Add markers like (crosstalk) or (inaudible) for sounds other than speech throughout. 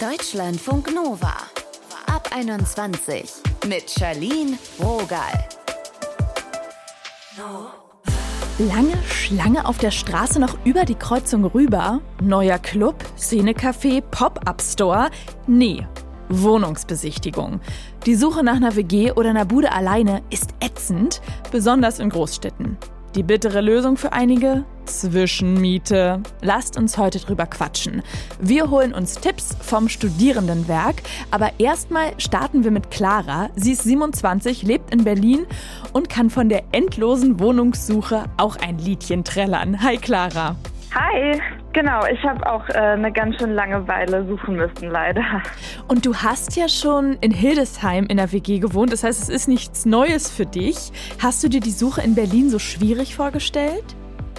Deutschlandfunk Nova. Ab 21 mit Charlene Rogal. Lange Schlange auf der Straße noch über die Kreuzung rüber? Neuer Club, Szenecafé, Pop-Up-Store? Nee, Wohnungsbesichtigung. Die Suche nach einer WG oder einer Bude alleine ist ätzend, besonders in Großstädten. Die bittere Lösung für einige? Zwischenmiete. Lasst uns heute drüber quatschen. Wir holen uns Tipps vom Studierendenwerk, aber erstmal starten wir mit Clara. Sie ist 27, lebt in Berlin und kann von der endlosen Wohnungssuche auch ein Liedchen trällern. Hi Clara. Hi, genau, ich habe auch äh, eine ganz schön lange Weile suchen müssen, leider. Und du hast ja schon in Hildesheim in der WG gewohnt, das heißt, es ist nichts Neues für dich. Hast du dir die Suche in Berlin so schwierig vorgestellt?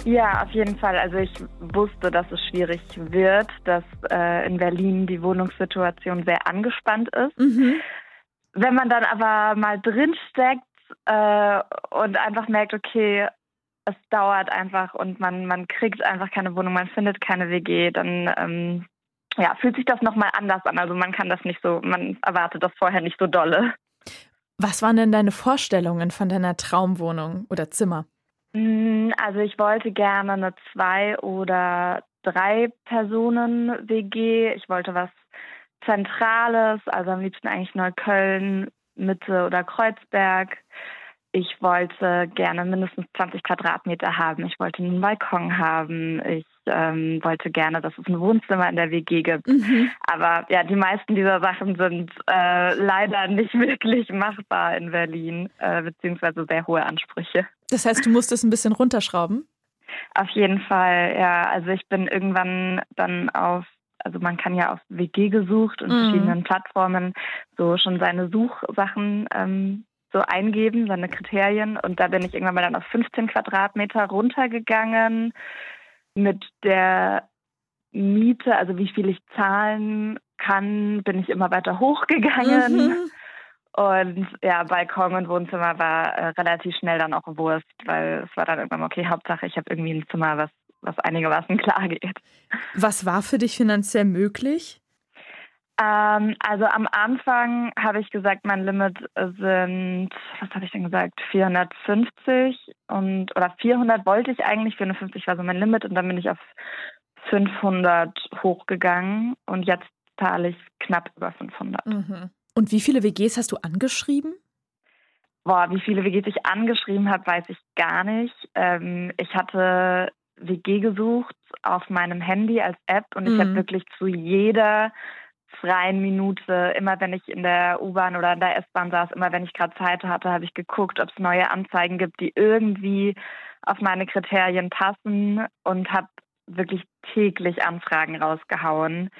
Ja, auf jeden Fall. Also ich wusste, dass es schwierig wird, dass äh, in Berlin die Wohnungssituation sehr angespannt ist. Mhm. Wenn man dann aber mal drinsteckt äh, und einfach merkt, okay, es dauert einfach und man, man kriegt einfach keine Wohnung, man findet keine WG, dann ähm, ja, fühlt sich das nochmal anders an. Also man kann das nicht so, man erwartet das vorher nicht so dolle. Was waren denn deine Vorstellungen von deiner Traumwohnung oder Zimmer? Mm, also ich wollte gerne eine zwei oder drei Personen WG. Ich wollte was Zentrales, also am liebsten eigentlich Neukölln, Mitte oder Kreuzberg. Ich wollte gerne mindestens 20 Quadratmeter haben. Ich wollte einen Balkon haben. Ich ähm, wollte gerne, dass es ein Wohnzimmer in der WG gibt. Mhm. Aber ja, die meisten dieser Sachen sind äh, leider nicht (laughs) wirklich machbar in Berlin, äh, beziehungsweise sehr hohe Ansprüche. Das heißt, du musstest ein bisschen runterschrauben? Auf jeden Fall, ja. Also ich bin irgendwann dann auf also man kann ja auf WG gesucht und mhm. verschiedenen Plattformen so schon seine Suchsachen ähm, so eingeben, seine Kriterien. Und da bin ich irgendwann mal dann auf 15 Quadratmeter runtergegangen mit der Miete, also wie viel ich zahlen kann, bin ich immer weiter hochgegangen. Mhm. Und ja, Balkon und Wohnzimmer war äh, relativ schnell dann auch Wurst, weil es war dann irgendwann okay, Hauptsache ich habe irgendwie ein Zimmer, was, was einigermaßen klar geht. Was war für dich finanziell möglich? Ähm, also am Anfang habe ich gesagt, mein Limit sind, was habe ich denn gesagt, 450 und oder 400 wollte ich eigentlich, 450 war so mein Limit und dann bin ich auf 500 hochgegangen und jetzt zahle ich knapp über 500. Mhm. Und wie viele WGs hast du angeschrieben? Boah, wie viele WGs ich angeschrieben habe, weiß ich gar nicht. Ähm, ich hatte WG gesucht auf meinem Handy als App und mhm. ich habe wirklich zu jeder freien Minute, immer wenn ich in der U-Bahn oder in der S-Bahn saß, immer wenn ich gerade Zeit hatte, habe ich geguckt, ob es neue Anzeigen gibt, die irgendwie auf meine Kriterien passen und habe wirklich täglich Anfragen rausgehauen.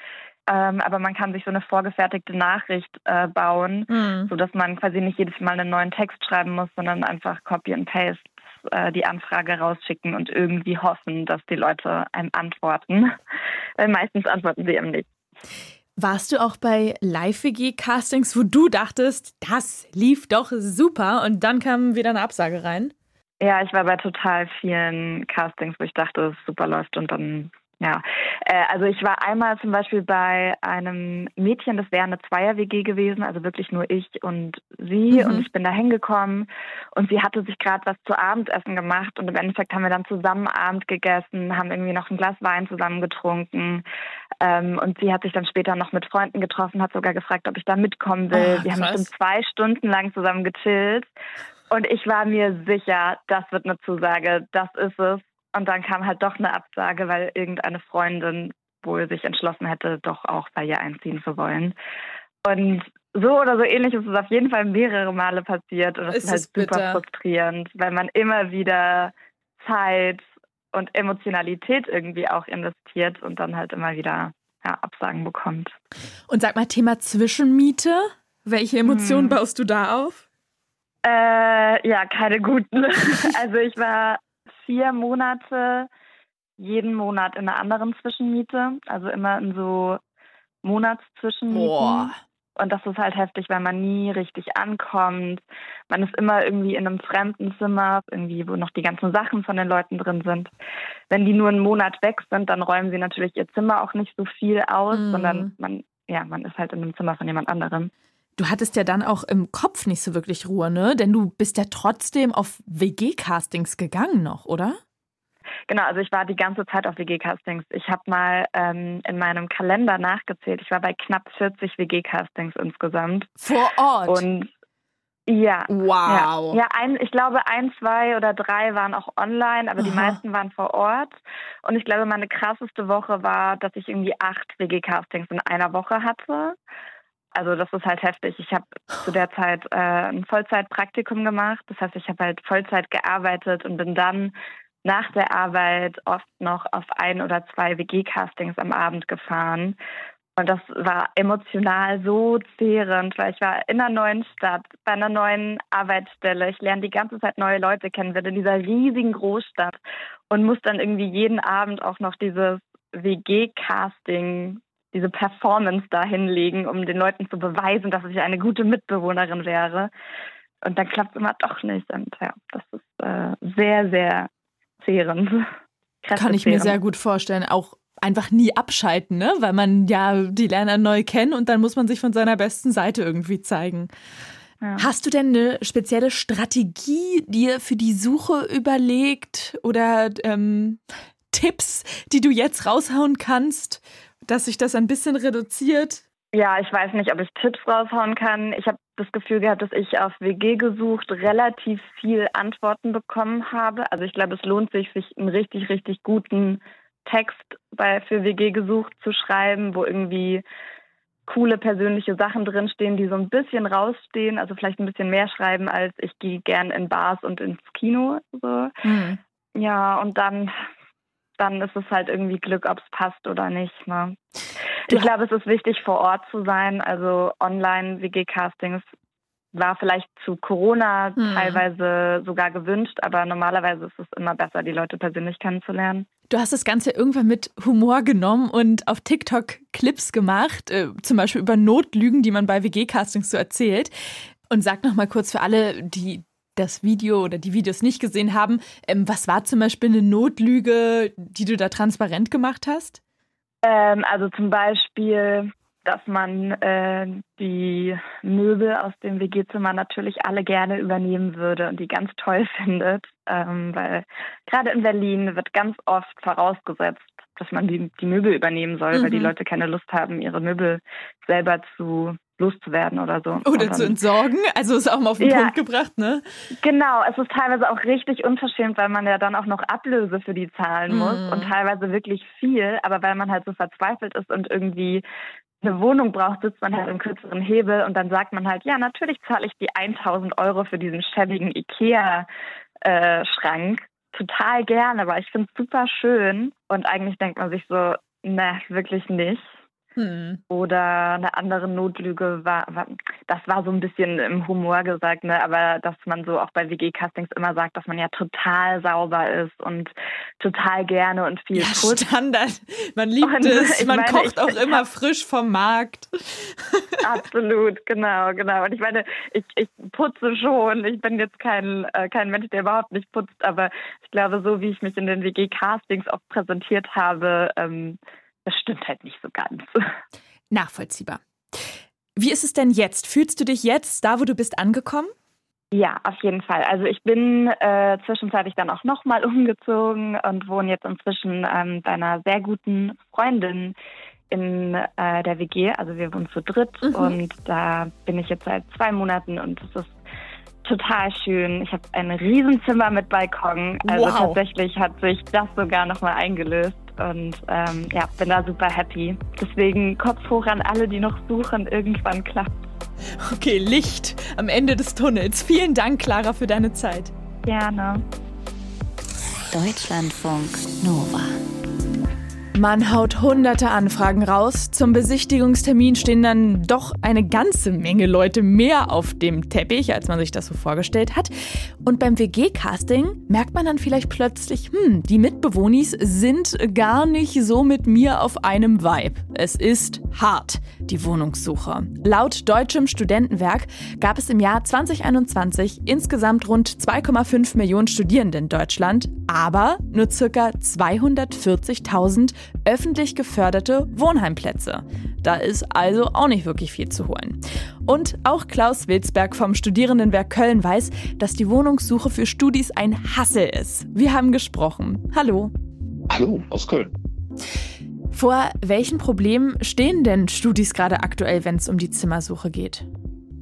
Ähm, aber man kann sich so eine vorgefertigte Nachricht äh, bauen, mhm. sodass man quasi nicht jedes Mal einen neuen Text schreiben muss, sondern einfach Copy and Paste äh, die Anfrage rausschicken und irgendwie hoffen, dass die Leute einem antworten. (laughs) Weil meistens antworten sie eben nicht. Warst du auch bei Live-WG-Castings, wo du dachtest, das lief doch super und dann kam wieder eine Absage rein? Ja, ich war bei total vielen Castings, wo ich dachte, es super läuft und dann ja, äh, also ich war einmal zum Beispiel bei einem Mädchen, das wäre eine Zweier-WG gewesen, also wirklich nur ich und sie. Mhm. Und ich bin da hingekommen und sie hatte sich gerade was zu Abendessen gemacht und im Endeffekt haben wir dann zusammen Abend gegessen, haben irgendwie noch ein Glas Wein zusammen getrunken. Ähm, und sie hat sich dann später noch mit Freunden getroffen, hat sogar gefragt, ob ich da mitkommen will. Oh, wir haben bestimmt zwei Stunden lang zusammen gechillt. Und ich war mir sicher, das wird eine Zusage, das ist es. Und dann kam halt doch eine Absage, weil irgendeine Freundin wohl sich entschlossen hätte, doch auch bei ihr einziehen zu wollen. Und so oder so ähnlich ist es auf jeden Fall mehrere Male passiert. Und das ist, ist halt super bitter. frustrierend, weil man immer wieder Zeit und Emotionalität irgendwie auch investiert und dann halt immer wieder ja, Absagen bekommt. Und sag mal, Thema Zwischenmiete. Welche Emotionen hm. baust du da auf? Äh, ja, keine guten. (laughs) also ich war vier Monate jeden Monat in einer anderen Zwischenmiete, also immer in so Monatszwischenmieten. Boah. Und das ist halt heftig, weil man nie richtig ankommt. Man ist immer irgendwie in einem fremden Zimmer, irgendwie, wo noch die ganzen Sachen von den Leuten drin sind. Wenn die nur einen Monat weg sind, dann räumen sie natürlich ihr Zimmer auch nicht so viel aus, mm. sondern man ja, man ist halt in einem Zimmer von jemand anderem. Du hattest ja dann auch im Kopf nicht so wirklich Ruhe, ne? Denn du bist ja trotzdem auf WG-Castings gegangen noch, oder? Genau, also ich war die ganze Zeit auf WG-Castings. Ich habe mal ähm, in meinem Kalender nachgezählt. Ich war bei knapp 40 WG-Castings insgesamt. Vor Ort? Und ja. Wow. Ja, ja ein, ich glaube, ein, zwei oder drei waren auch online, aber Aha. die meisten waren vor Ort. Und ich glaube, meine krasseste Woche war, dass ich irgendwie acht WG-Castings in einer Woche hatte. Also das ist halt heftig. Ich habe zu der Zeit äh, ein Vollzeitpraktikum gemacht. Das heißt, ich habe halt Vollzeit gearbeitet und bin dann nach der Arbeit oft noch auf ein oder zwei WG-Castings am Abend gefahren. Und das war emotional so zehrend, weil ich war in einer neuen Stadt, bei einer neuen Arbeitsstelle. Ich lerne die ganze Zeit neue Leute kennen, bin in dieser riesigen Großstadt und muss dann irgendwie jeden Abend auch noch dieses WG-Casting, diese Performance da hinlegen, um den Leuten zu beweisen, dass ich eine gute Mitbewohnerin wäre. Und dann klappt es immer doch nicht. Und ja, das ist äh, sehr, sehr zehrend. Kann ich mir sehr gut vorstellen. Auch einfach nie abschalten, ne? Weil man ja die Lerner neu kennt und dann muss man sich von seiner besten Seite irgendwie zeigen. Ja. Hast du denn eine spezielle Strategie dir für die Suche überlegt oder ähm, Tipps, die du jetzt raushauen kannst, dass sich das ein bisschen reduziert? Ja, ich weiß nicht, ob ich Tipps raushauen kann. Ich habe das Gefühl gehabt, dass ich auf WG gesucht relativ viel Antworten bekommen habe. Also ich glaube, es lohnt sich, sich einen richtig, richtig guten Text bei, für WG gesucht zu schreiben, wo irgendwie coole persönliche Sachen drinstehen, die so ein bisschen rausstehen, also vielleicht ein bisschen mehr schreiben als ich gehe gern in Bars und ins Kino. So. Mhm. Ja, und dann, dann ist es halt irgendwie Glück, ob es passt oder nicht. Ne? Ich glaube, es ist wichtig, vor Ort zu sein. Also Online-WG-Castings war vielleicht zu Corona hm. teilweise sogar gewünscht, aber normalerweise ist es immer besser, die Leute persönlich kennenzulernen. Du hast das Ganze irgendwann mit Humor genommen und auf TikTok Clips gemacht, äh, zum Beispiel über Notlügen, die man bei WG-Castings so erzählt. Und sag noch mal kurz für alle, die das Video oder die Videos nicht gesehen haben, ähm, was war zum Beispiel eine Notlüge, die du da transparent gemacht hast? Ähm, also zum Beispiel, dass man äh, die Möbel aus dem WG-Zimmer natürlich alle gerne übernehmen würde und die ganz toll (laughs) findet, ähm, weil gerade in Berlin wird ganz oft vorausgesetzt, dass man die, die Möbel übernehmen soll, mhm. weil die mhm. Leute keine Lust haben, ihre Möbel selber zu loszuwerden oder so. Oder dann, zu entsorgen. Also ist auch mal auf den ja, Punkt gebracht, ne? Genau, es ist teilweise auch richtig unverschämt, weil man ja dann auch noch Ablöse für die zahlen muss mhm. und teilweise wirklich viel, aber weil man halt so verzweifelt ist und irgendwie eine Wohnung braucht, sitzt man halt im kürzeren Hebel und dann sagt man halt, ja, natürlich zahle ich die 1000 Euro für diesen schäbigen Ikea-Schrank. Total gerne, weil ich finde es super schön und eigentlich denkt man sich so, ne, wirklich nicht. Hm. Oder eine andere Notlüge war, war, das war so ein bisschen im Humor gesagt, ne? aber dass man so auch bei WG-Castings immer sagt, dass man ja total sauber ist und total gerne und viel ja, putzt. Standard. Man liebt und es, (laughs) man meine, kocht ich, auch (laughs) ich immer frisch vom Markt. (laughs) Absolut, genau, genau. Und ich meine, ich, ich putze schon. Ich bin jetzt kein, äh, kein Mensch, der überhaupt nicht putzt, aber ich glaube, so wie ich mich in den WG-Castings auch präsentiert habe, ähm, das stimmt halt nicht so ganz. (laughs) Nachvollziehbar. Wie ist es denn jetzt? Fühlst du dich jetzt da, wo du bist, angekommen? Ja, auf jeden Fall. Also ich bin äh, zwischenzeitlich dann auch nochmal (laughs) umgezogen und wohne jetzt inzwischen ähm, bei einer sehr guten Freundin in äh, der WG. Also wir wohnen zu dritt mhm. und da bin ich jetzt seit zwei Monaten und es ist total schön. Ich habe ein Riesenzimmer mit Balkon. Also wow. tatsächlich hat sich das sogar nochmal eingelöst und ähm, ja, bin da super happy. Deswegen Kopf hoch an alle, die noch suchen. Irgendwann klappt. Okay, Licht am Ende des Tunnels. Vielen Dank, Clara, für deine Zeit. Gerne. Deutschlandfunk Nova. Man haut hunderte Anfragen raus. Zum Besichtigungstermin stehen dann doch eine ganze Menge Leute mehr auf dem Teppich, als man sich das so vorgestellt hat. Und beim WG-Casting merkt man dann vielleicht plötzlich, hm, die Mitbewohnis sind gar nicht so mit mir auf einem Vibe. Es ist hart, die Wohnungssuche. Laut Deutschem Studentenwerk gab es im Jahr 2021 insgesamt rund 2,5 Millionen Studierende in Deutschland, aber nur ca. 240.000 öffentlich geförderte Wohnheimplätze. Da ist also auch nicht wirklich viel zu holen. Und auch Klaus Wilsberg vom Studierendenwerk Köln weiß, dass die Wohnungssuche für Studis ein Hassel ist. Wir haben gesprochen. Hallo. Hallo aus Köln. Vor welchen Problemen stehen denn Studis gerade aktuell, wenn es um die Zimmersuche geht?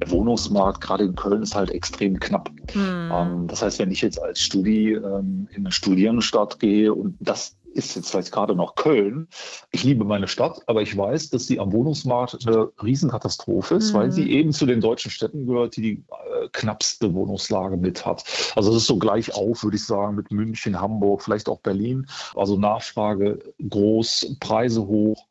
Der Wohnungsmarkt gerade in Köln ist halt extrem knapp. Hm. Ähm, das heißt, wenn ich jetzt als Studi ähm, in eine Studierendenstadt gehe und das ist jetzt vielleicht gerade noch Köln. Ich liebe meine Stadt, aber ich weiß, dass sie am Wohnungsmarkt eine Riesenkatastrophe ist, mhm. weil sie eben zu den deutschen Städten gehört, die die äh, knappste Wohnungslage mit hat. Also es ist so gleich auf, würde ich sagen, mit München, Hamburg, vielleicht auch Berlin. Also Nachfrage groß, Preise hoch.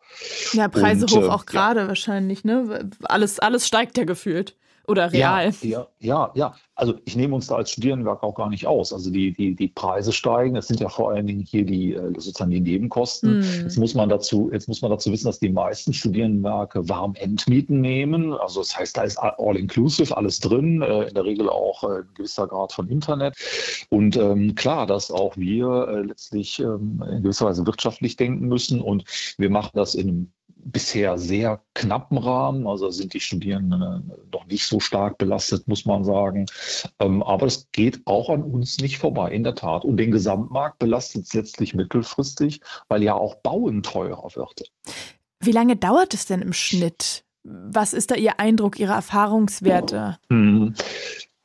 Ja, Preise und, hoch äh, auch gerade ja. wahrscheinlich, ne? Alles, alles steigt ja gefühlt. Oder real? Ja, ja, ja. Also ich nehme uns da als Studierendenwerk auch gar nicht aus. Also die, die, die Preise steigen. Es sind ja vor allen Dingen hier die äh, sozusagen die Nebenkosten. Mm. Jetzt muss man dazu, jetzt muss man dazu wissen, dass die meisten Studierendenwerke warm Endmieten nehmen. Also das heißt, da ist all-inclusive alles drin, äh, in der Regel auch äh, ein gewisser Grad von Internet. Und ähm, klar, dass auch wir äh, letztlich ähm, in gewisser Weise wirtschaftlich denken müssen. Und wir machen das in einem bisher sehr knappen Rahmen. Also sind die Studierenden äh, noch nicht so stark belastet, muss man sagen. Ähm, aber es geht auch an uns nicht vorbei, in der Tat. Und den Gesamtmarkt belastet es letztlich mittelfristig, weil ja auch Bauen teurer wird. Wie lange dauert es denn im Schnitt? Was ist da Ihr Eindruck, Ihre Erfahrungswerte? Hm.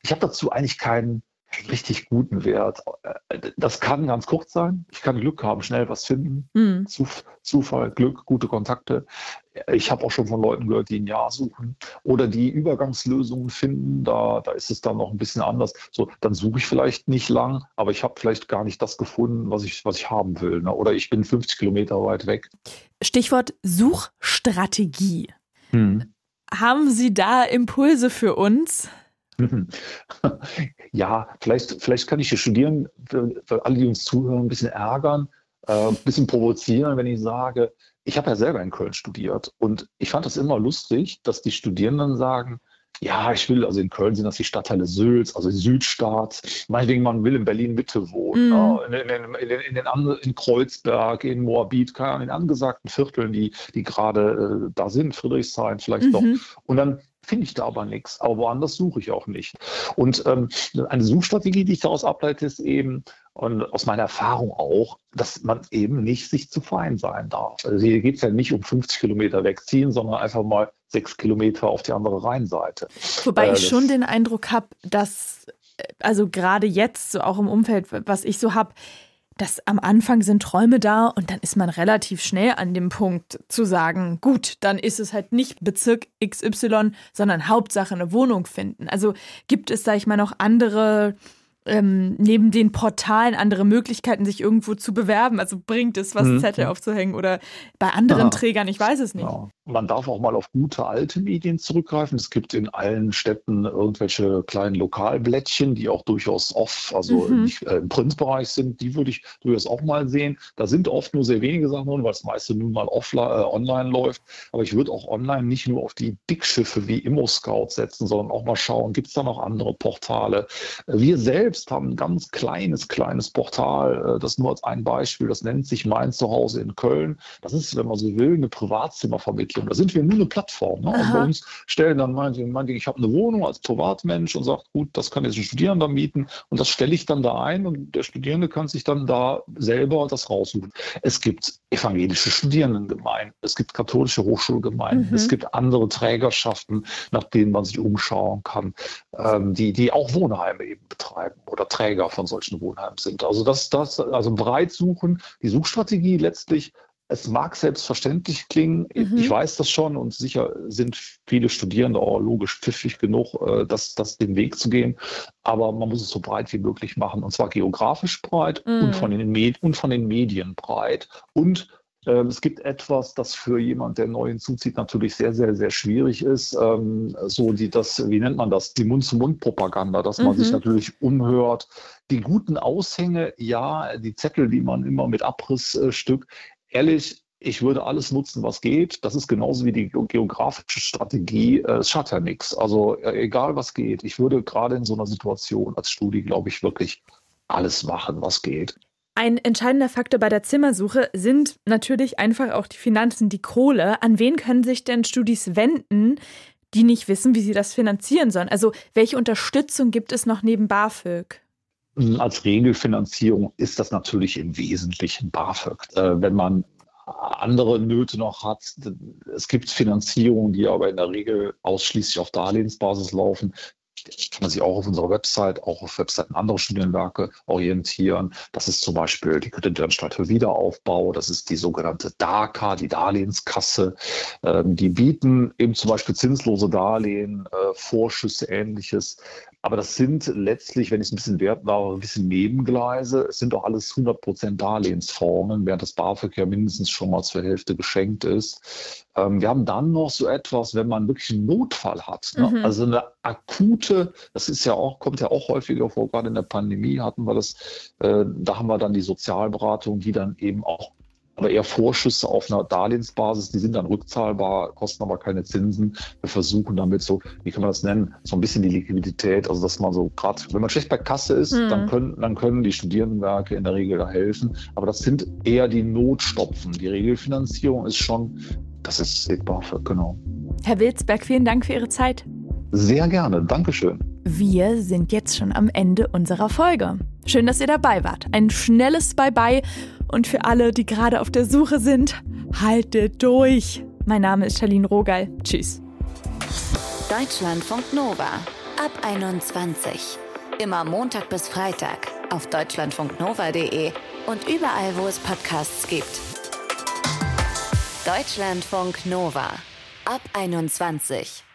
Ich habe dazu eigentlich keinen richtig guten Wert. Das kann ganz kurz sein. Ich kann Glück haben, schnell was finden. Mhm. Zufall, Glück, gute Kontakte. Ich habe auch schon von Leuten gehört, die ein Jahr suchen oder die Übergangslösungen finden. Da, da ist es dann noch ein bisschen anders. So, dann suche ich vielleicht nicht lang, aber ich habe vielleicht gar nicht das gefunden, was ich, was ich haben will. Ne? Oder ich bin 50 Kilometer weit weg. Stichwort Suchstrategie. Mhm. Haben Sie da Impulse für uns? (laughs) Ja, vielleicht, vielleicht kann ich die Studierenden, für, für alle, die uns zuhören, ein bisschen ärgern, äh, ein bisschen provozieren, wenn ich sage, ich habe ja selber in Köln studiert und ich fand das immer lustig, dass die Studierenden sagen, ja, ich will, also in Köln sind das die Stadtteile Sülz, also Südstaat. Meinetwegen, man will in Berlin Mitte wohnen, mm. in, in, in, in, den in Kreuzberg, in Moabit, in angesagten Vierteln, die, die gerade äh, da sind, Friedrichshain vielleicht mhm. noch. Und dann finde ich da aber nichts. Aber woanders suche ich auch nicht. Und ähm, eine Suchstrategie, die ich daraus ableite, ist eben, und aus meiner Erfahrung auch, dass man eben nicht sich zu fein sein darf. Also hier geht es ja nicht um 50 Kilometer wegziehen, sondern einfach mal sechs Kilometer auf die andere Rheinseite. Wobei äh, ich schon den Eindruck habe, dass, äh, also gerade jetzt, so auch im Umfeld, was ich so habe, dass am Anfang sind Träume da und dann ist man relativ schnell an dem Punkt zu sagen, gut, dann ist es halt nicht Bezirk XY, sondern Hauptsache eine Wohnung finden. Also gibt es, sag ich mal, noch andere ähm, neben den Portalen andere Möglichkeiten, sich irgendwo zu bewerben? Also bringt es was, mhm. Zettel aufzuhängen oder bei anderen ja. Trägern? Ich weiß es nicht. Ja. Man darf auch mal auf gute alte Medien zurückgreifen. Es gibt in allen Städten irgendwelche kleinen Lokalblättchen, die auch durchaus off, also mhm. nicht, äh, im Printbereich sind. Die würde ich durchaus auch mal sehen. Da sind oft nur sehr wenige Sachen drin, weil das meiste nun mal offline, äh, online läuft. Aber ich würde auch online nicht nur auf die Dickschiffe wie Immo-Scout setzen, sondern auch mal schauen, gibt es da noch andere Portale? Wir selbst selbst haben ein ganz kleines, kleines Portal, äh, das nur als ein Beispiel, das nennt sich Mein Zuhause in Köln. Das ist, wenn man so will, eine Privatzimmervermittlung. Da sind wir nur eine Plattform. Ne? Und bei uns stellen dann manche, manche ich habe eine Wohnung als Privatmensch und sagt, gut, das kann jetzt ein Studierender mieten und das stelle ich dann da ein und der Studierende kann sich dann da selber das raussuchen. Es gibt evangelische Studierendengemeinden, es gibt katholische Hochschulgemeinden, mhm. es gibt andere Trägerschaften, nach denen man sich umschauen kann, ähm, die, die auch Wohnheime eben betreiben oder Träger von solchen Wohnheimen sind. Also das, das, also breit suchen, die Suchstrategie letztlich es mag selbstverständlich klingen, mhm. ich weiß das schon und sicher sind viele Studierende auch logisch pfiffig genug, äh, das, das den Weg zu gehen. Aber man muss es so breit wie möglich machen und zwar geografisch breit mhm. und, von den Med und von den Medien breit und ähm, es gibt etwas, das für jemand, der neu hinzuzieht, natürlich sehr, sehr, sehr schwierig ist. Ähm, so die, das, wie nennt man das? Die Mund-zu-Mund-Propaganda, dass man mhm. sich natürlich umhört. Die guten Aushänge, ja, die Zettel, die man immer mit Abrissstück. Ehrlich, ich würde alles nutzen, was geht. Das ist genauso wie die geografische Strategie. Es schadet ja nichts. Also äh, egal, was geht. Ich würde gerade in so einer Situation als Studie, glaube ich, wirklich alles machen, was geht. Ein entscheidender Faktor bei der Zimmersuche sind natürlich einfach auch die Finanzen, die Kohle. An wen können sich denn Studis wenden, die nicht wissen, wie sie das finanzieren sollen? Also welche Unterstützung gibt es noch neben BAföG? Als Regelfinanzierung ist das natürlich im Wesentlichen BAföG. Äh, wenn man andere Nöte noch hat. Es gibt Finanzierungen, die aber in der Regel ausschließlich auf Darlehensbasis laufen man sich auch auf unserer Website, auch auf Webseiten anderer Studienwerke orientieren. Das ist zum Beispiel die Kreditanstalt für Wiederaufbau, das ist die sogenannte DACA, die Darlehenskasse. Ähm, die bieten eben zum Beispiel zinslose Darlehen, äh, Vorschüsse, ähnliches. Aber das sind letztlich, wenn ich es ein bisschen wert war, ein bisschen Nebengleise. Es sind doch alles 100% Darlehensformen, während das BAföG ja mindestens schon mal zur Hälfte geschenkt ist. Ähm, wir haben dann noch so etwas, wenn man wirklich einen Notfall hat. Ne? Mhm. Also eine akute, das ist ja auch, kommt ja auch häufiger vor, gerade in der Pandemie hatten wir das, äh, da haben wir dann die Sozialberatung, die dann eben auch aber eher Vorschüsse auf einer Darlehensbasis, die sind dann rückzahlbar, kosten aber keine Zinsen. Wir versuchen damit so, wie kann man das nennen, so ein bisschen die Liquidität, also dass man so gerade, wenn man schlecht bei Kasse ist, mhm. dann, können, dann können die Studierendenwerke in der Regel da helfen. Aber das sind eher die Notstopfen. Die Regelfinanzierung ist schon, das ist BAföG, genau. Herr Wilsberg, vielen Dank für Ihre Zeit. Sehr gerne, Dankeschön. Wir sind jetzt schon am Ende unserer Folge. Schön, dass ihr dabei wart. Ein schnelles Bye-bye und für alle, die gerade auf der Suche sind, haltet durch. Mein Name ist Charlene Rogal. Tschüss. Deutschlandfunk Nova ab 21. Immer Montag bis Freitag auf deutschlandfunknova.de und überall, wo es Podcasts gibt. Deutschlandfunk Nova ab 21.